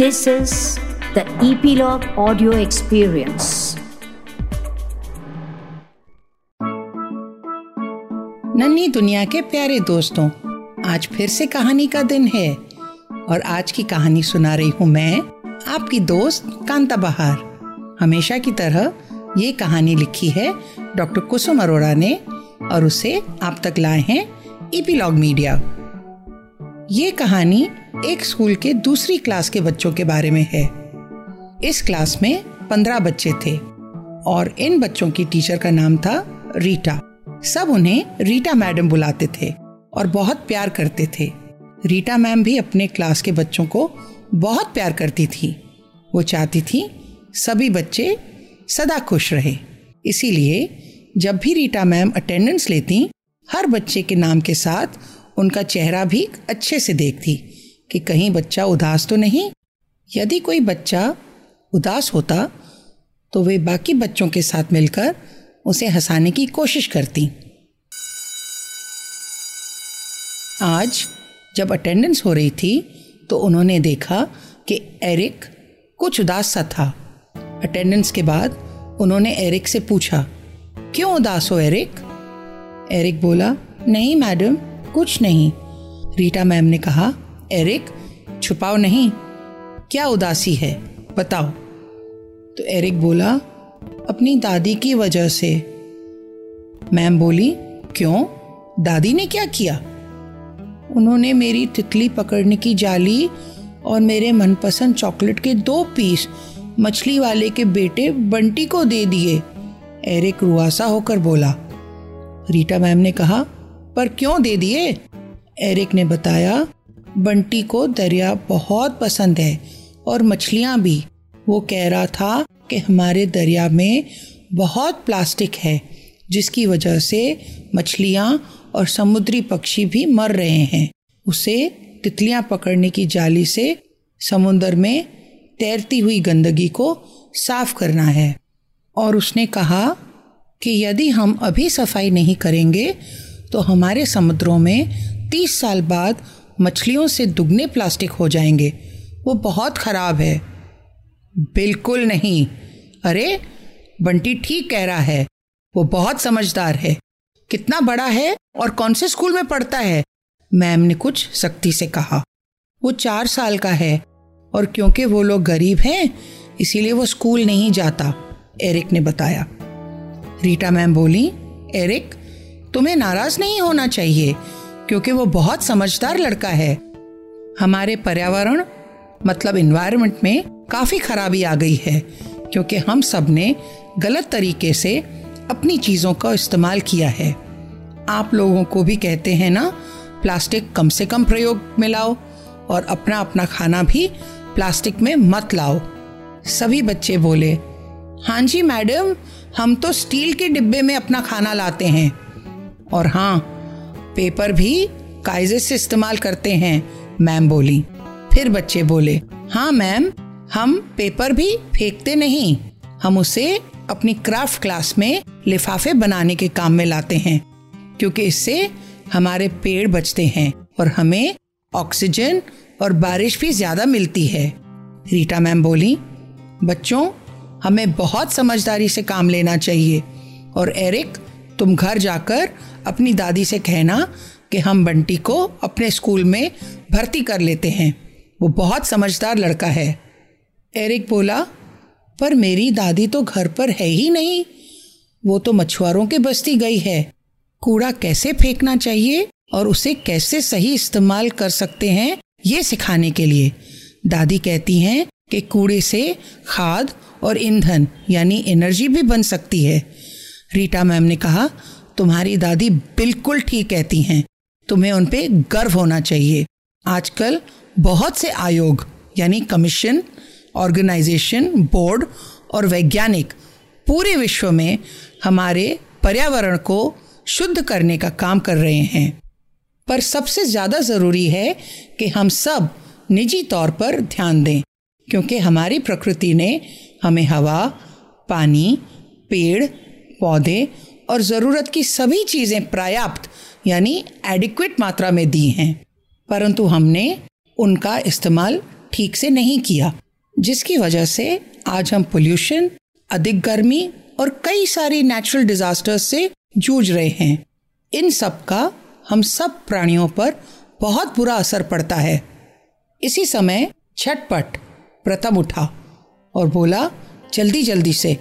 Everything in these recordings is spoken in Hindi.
This is the Epilogue Audio Experience. नन्ही दुनिया के प्यारे दोस्तों, आज फिर से कहानी का दिन है और आज की कहानी सुना रही हूँ मैं आपकी दोस्त कांता बहार हमेशा की तरह ये कहानी लिखी है डॉक्टर कुसुम अरोड़ा ने और उसे आप तक लाए हैं ईपीलॉग मीडिया ये कहानी एक स्कूल के दूसरी क्लास के बच्चों के बारे में है। इस क्लास में पंद्रह बच्चे थे और इन बच्चों की टीचर का नाम था रीटा। सब उन्हें रीटा मैडम बुलाते थे और बहुत प्यार करते थे। रीटा मैम भी अपने क्लास के बच्चों को बहुत प्यार करती थी। वो चाहती थी सभी बच्चे सदा खुश रहे। इसीलिए जब भी रीटा मैम अटेंडेंस लेती, हर बच्चे के नाम के साथ उनका चेहरा भी अच्छे से देखती कि कहीं बच्चा उदास तो नहीं? यदि कोई बच्चा उदास होता तो वे बाकी बच्चों के साथ मिलकर उसे हंसाने की कोशिश करती। आज जब अटेंडेंस हो रही थी तो उन्होंने देखा कि एरिक कुछ उदास सा था। अटेंडेंस के बाद उन्होंने एरिक से पूछा, क्यों उदास हो एरिक एरिक बोला, नहीं, मैडम कुछ नहीं। रीटा मैम ने कहा, एरिक, छुपाओ नहीं। क्या उदासी है? बताओ। तो एरिक बोला, अपनी दादी की वजह से। मैम बोली, क्यों? दादी ने क्या किया? उन्होंने मेरी तितली पकड़ने की जाली और मेरे मनपसंद चॉकलेट के दो पीस मछली वाले के बेटे बंटी को दे दिए। एरिक रुआसा होकर बोला। रीटा मैम ने कहा पर क्यों दे दिए? एरिक ने बताया, बंटी को दरिया बहुत पसंद है और मछलियाँ भी। वो कह रहा था कि हमारे दरिया में बहुत प्लास्टिक है, जिसकी वजह से मछलियाँ और समुद्री पक्षी भी मर रहे हैं। उसे तितलियाँ पकड़ने की जाली से समुद्र में तैरती हुई गंदगी को साफ़ करना है। और उसने कहा कि यदि हम अभी सफ़ाई नहीं करेंगे तो हमारे समुद्रों में तीस साल बाद मछलियों से दुगने प्लास्टिक हो जाएँगे। वो बहुत ख़राब है। बिल्कुल नहीं। अरे, बंटी ठीक कह रहा है। वो बहुत समझदार है। कितना बड़ा है और कौन से स्कूल में पढ़ता है? मैम ने कुछ सख्ती से कहा। वो चार साल का है और क्योंकि वो लोग गरीब हैं, इसीलिए वो स्कूल नहीं जाता, एरिक ने बताया। रीटा मैम बोली, एरिक तुम्हें नाराज़ नहीं होना चाहिए, क्योंकि वो बहुत समझदार लड़का है। हमारे पर्यावरण मतलब इन्वायरमेंट में काफ़ी खराबी आ गई है, क्योंकि हम सबने गलत तरीके से अपनी चीज़ों का इस्तेमाल किया है। आप लोगों को भी कहते हैं ना, प्लास्टिक कम से कम प्रयोग में लाओ, और अपना अपना खाना भी प्लास्टिक में मत लाओ। सभी बच्चे बोले हाँ जी मैडम, हम तो स्टील के डिब्बे में अपना खाना लाते हैं। और हाँ पेपर भी कायजे से इस्तेमाल करते हैं, मैम बोली। फिर बच्चे बोले हाँ मैम, हम पेपर भी फेंकते नहीं, हम उसे अपनी क्राफ्ट क्लास में लिफाफे बनाने के काम में लाते हैं, क्योंकि इससे हमारे पेड़ बचते हैं और हमें ऑक्सीजन और बारिश भी ज़्यादा मिलती है। रीटा मैम बोली, बच्चों, हमें बहुत समझदारी से काम लेना चाहिए और एरिक तुम घर जाकर अपनी दादी से कहना कि हम बंटी को अपने स्कूल में भर्ती कर लेते हैं। वो बहुत समझदार लड़का है। एरिक बोला, पर मेरी दादी तो घर पर है ही नहीं। वो तो मछुआरों के बस्ती गई है। कूड़ा कैसे फेंकना चाहिए और उसे कैसे सही इस्तेमाल कर सकते हैं ये सिखाने के लिए? दादी कहती हैं कि कूड़े से खाद और ईंधन यानी एनर्जी भी बन सकती है। रीटा मैम ने कहा, तुम्हारी दादी बिल्कुल ठीक कहती हैं। तुम्हें उन पे गर्व होना चाहिए। आजकल बहुत से आयोग, यानी कमीशन, ऑर्गेनाइजेशन, बोर्ड और वैज्ञानिक पूरे विश्व में हमारे पर्यावरण को शुद्ध करने का काम कर रहे हैं। पर सबसे ज़्यादा ज़रूरी है कि हम सब निजी तौर पर ध्यान दें, क्योंकि हमारी प्रकृति ने हमें हवा, पानी, पेड़ पौधे और ज़रूरत की सभी चीज़ें पर्याप्त, यानी एडिक्वेट मात्रा में दी हैं। परंतु हमने उनका इस्तेमाल ठीक से नहीं किया, जिसकी वजह से आज हम पोल्यूशन अधिक गर्मी और कई सारी नेचुरल डिजास्टर्स से जूझ रहे हैं। इन सब का हम सब प्राणियों पर बहुत बुरा असर पड़ता है। इसी समय छटपट, प्रथम उठा और बोला, जल्दी जल्दी से।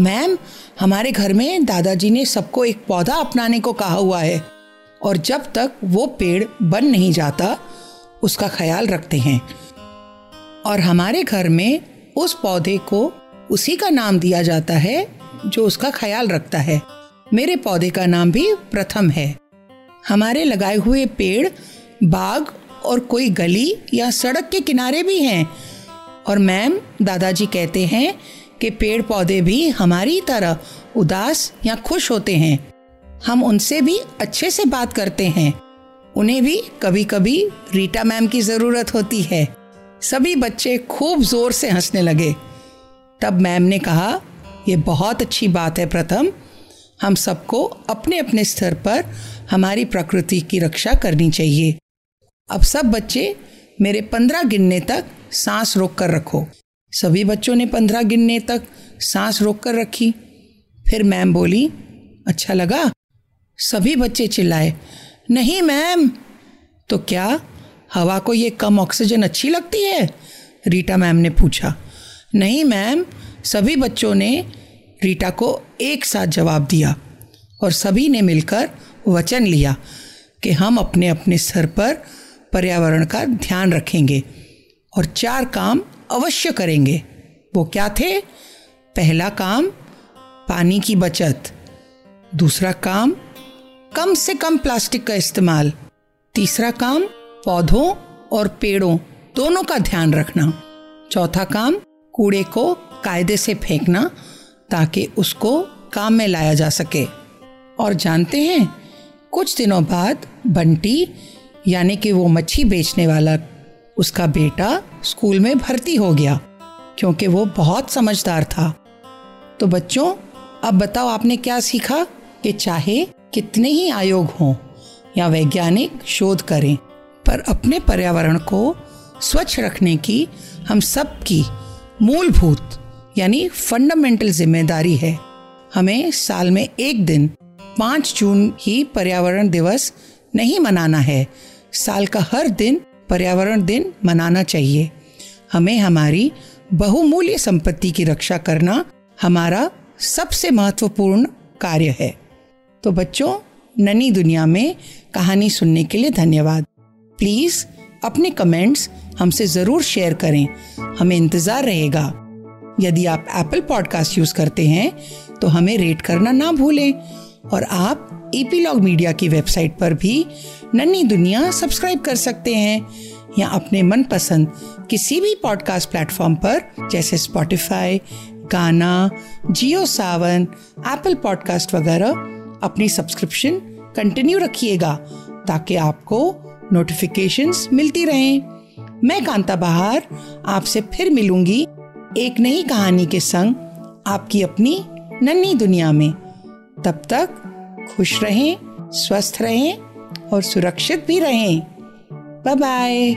मैम, हमारे घर में दादाजी ने सबको एक पौधा अपनाने को कहा हुआ है और जब तक वो पेड़ बन नहीं जाता, उसका ख्याल रखते हैं। और हमारे घर में उस पौधे को उसी का नाम दिया जाता है जो उसका ख्याल रखता है। मेरे पौधे का नाम भी प्रथम है। हमारे लगाए हुए पेड़, बाग और कोई गली या सड़क के किनारे भी हैं। और मैम, दादाजी कहते हैं कि पेड़ पौधे भी हमारी तरह उदास या खुश होते हैं। हम उनसे भी अच्छे से बात करते हैं। उन्हें भी कभी कभी रीटा मैम की ज़रूरत होती है। सभी बच्चे खूब ज़ोर से हंसने लगे। तब मैम ने कहा यह बहुत अच्छी बात है प्रथम। हम सबको अपने अपने स्तर पर हमारी प्रकृति की रक्षा करनी चाहिए। अब सब बच्चे मेरे पंद्रह गिनने तक सांस रोक कर रखो। सभी बच्चों ने पंद्रह गिनने तक सांस रोक कर रखी। फिर मैम बोली अच्छा लगा, सभी बच्चे चिल्लाए। नहीं मैम। तो क्या, हवा को ये कम ऑक्सीजन अच्छी लगती है? रीटा मैम ने पूछा। नहीं मैम, सभी बच्चों ने रीटा को एक साथ जवाब दिया और सभी ने मिलकर वचन लिया कि हम अपने अपने स्तर पर पर्यावरण का ध्यान रखेंगे और चार काम अवश्य करेंगे। वो क्या थे? पहला काम, पानी की बचत। दूसरा काम, कम से कम प्लास्टिक का इस्तेमाल। तीसरा काम, पौधों और पेड़ों, दोनों का ध्यान रखना। चौथा काम, कूड़े को कायदे से फेंकना, ताकि उसको काम में लाया जा सके। और जानते हैं, कुछ दिनों बाद बंटी, यानी कि वो मच्छी बेचने वाला उसका बेटा स्कूल में भर्ती हो गया, क्योंकि वो बहुत समझदार था। तो बच्चों, अब बताओ आपने क्या सीखा कि चाहे कितने ही आयोग हों या वैज्ञानिक शोध करें, पर अपने पर्यावरण को स्वच्छ रखने की हम सब की मूलभूत, यानी फंडामेंटल ज़िम्मेदारी है। हमें साल में एक दिन पाँच जून ही पर्यावरण दिवस नहीं मनाना है। साल का हर दिन पर्यावरण दिन मनाना चाहिए। हमें हमारी बहुमूल्य संपत्ति की रक्षा करना हमारा सबसे महत्वपूर्ण कार्य है। तो बच्चों ननी दुनिया में कहानी सुनने के लिए धन्यवाद। प्लीज़ अपने कमेंट्स हमसे ज़रूर शेयर करें। हमें इंतज़ार रहेगा। यदि आप एप्पल पॉडकास्ट यूज़ करते हैं तो हमें रेट करना ना भूलें। और आप ईपीलॉग मीडिया की वेबसाइट पर भी नन्ही दुनिया सब्सक्राइब कर सकते हैं या अपने मनपसंद किसी भी पॉडकास्ट प्लेटफॉर्म पर, जैसे स्पॉटिफाई गाना जियो सावन एप्पल पॉडकास्ट वगैरह, अपनी सब्सक्रिप्शन कंटिन्यू रखिएगा ताकि आपको नोटिफिकेशंस मिलती रहें। मैं कांता बहार, आपसे फिर मिलूँगी एक नई कहानी के संग आपकी अपनी नन्ही दुनिया में। तब तक खुश रहें स्वस्थ रहें और सुरक्षित भी रहें। Bye bye